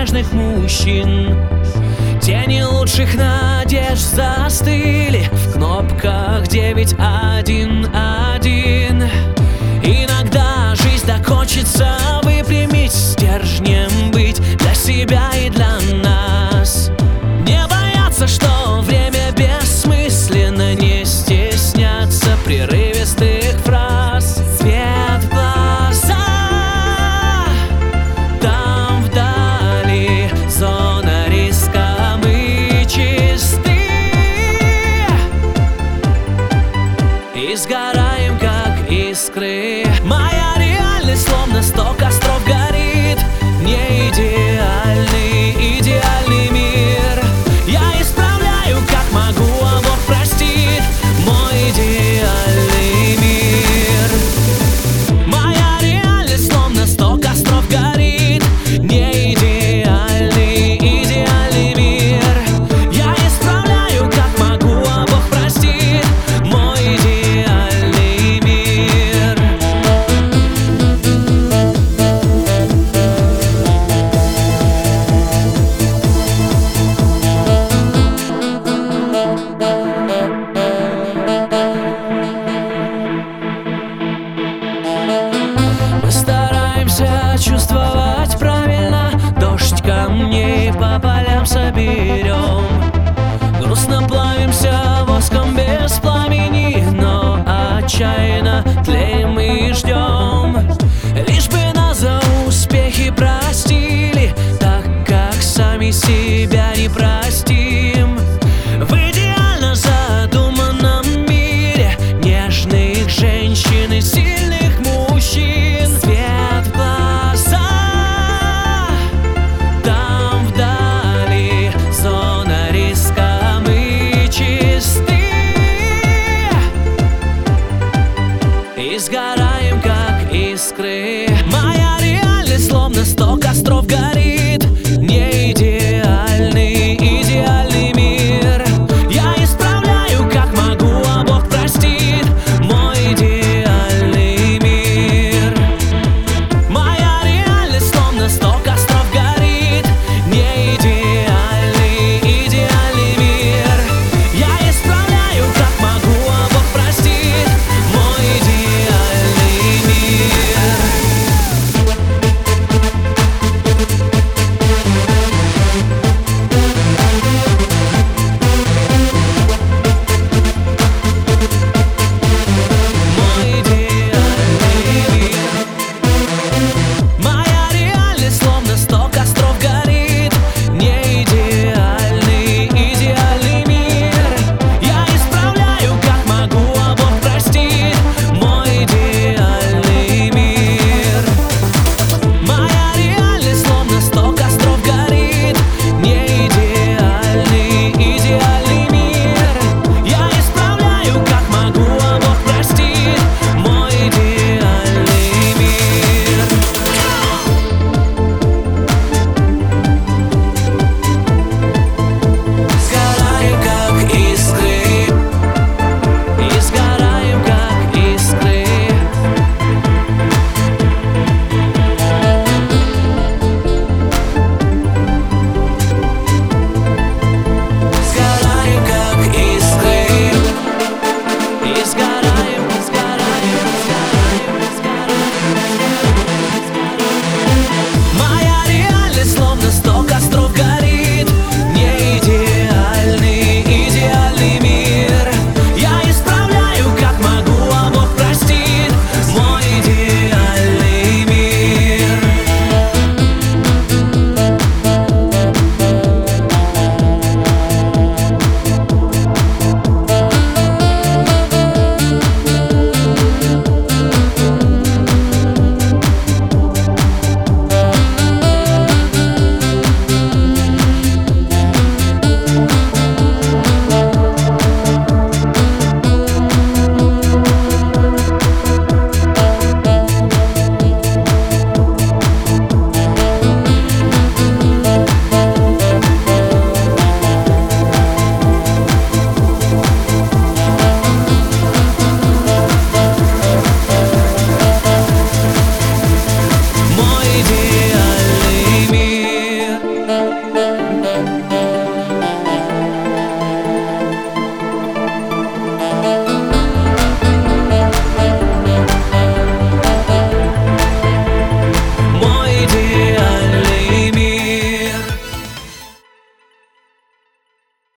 нежных мужчин. Тени лучших надежд застыли В кнопках 911 Иногда жизнь закончится Выпрямить стержнем быть Для себя и для нас. Не бояться, что время бессмысленно Не стесняться прерыв отчаянно тлеем и ждем. Лишь бы нас за успехи простили Так как сами себя не простили. always got Ooh.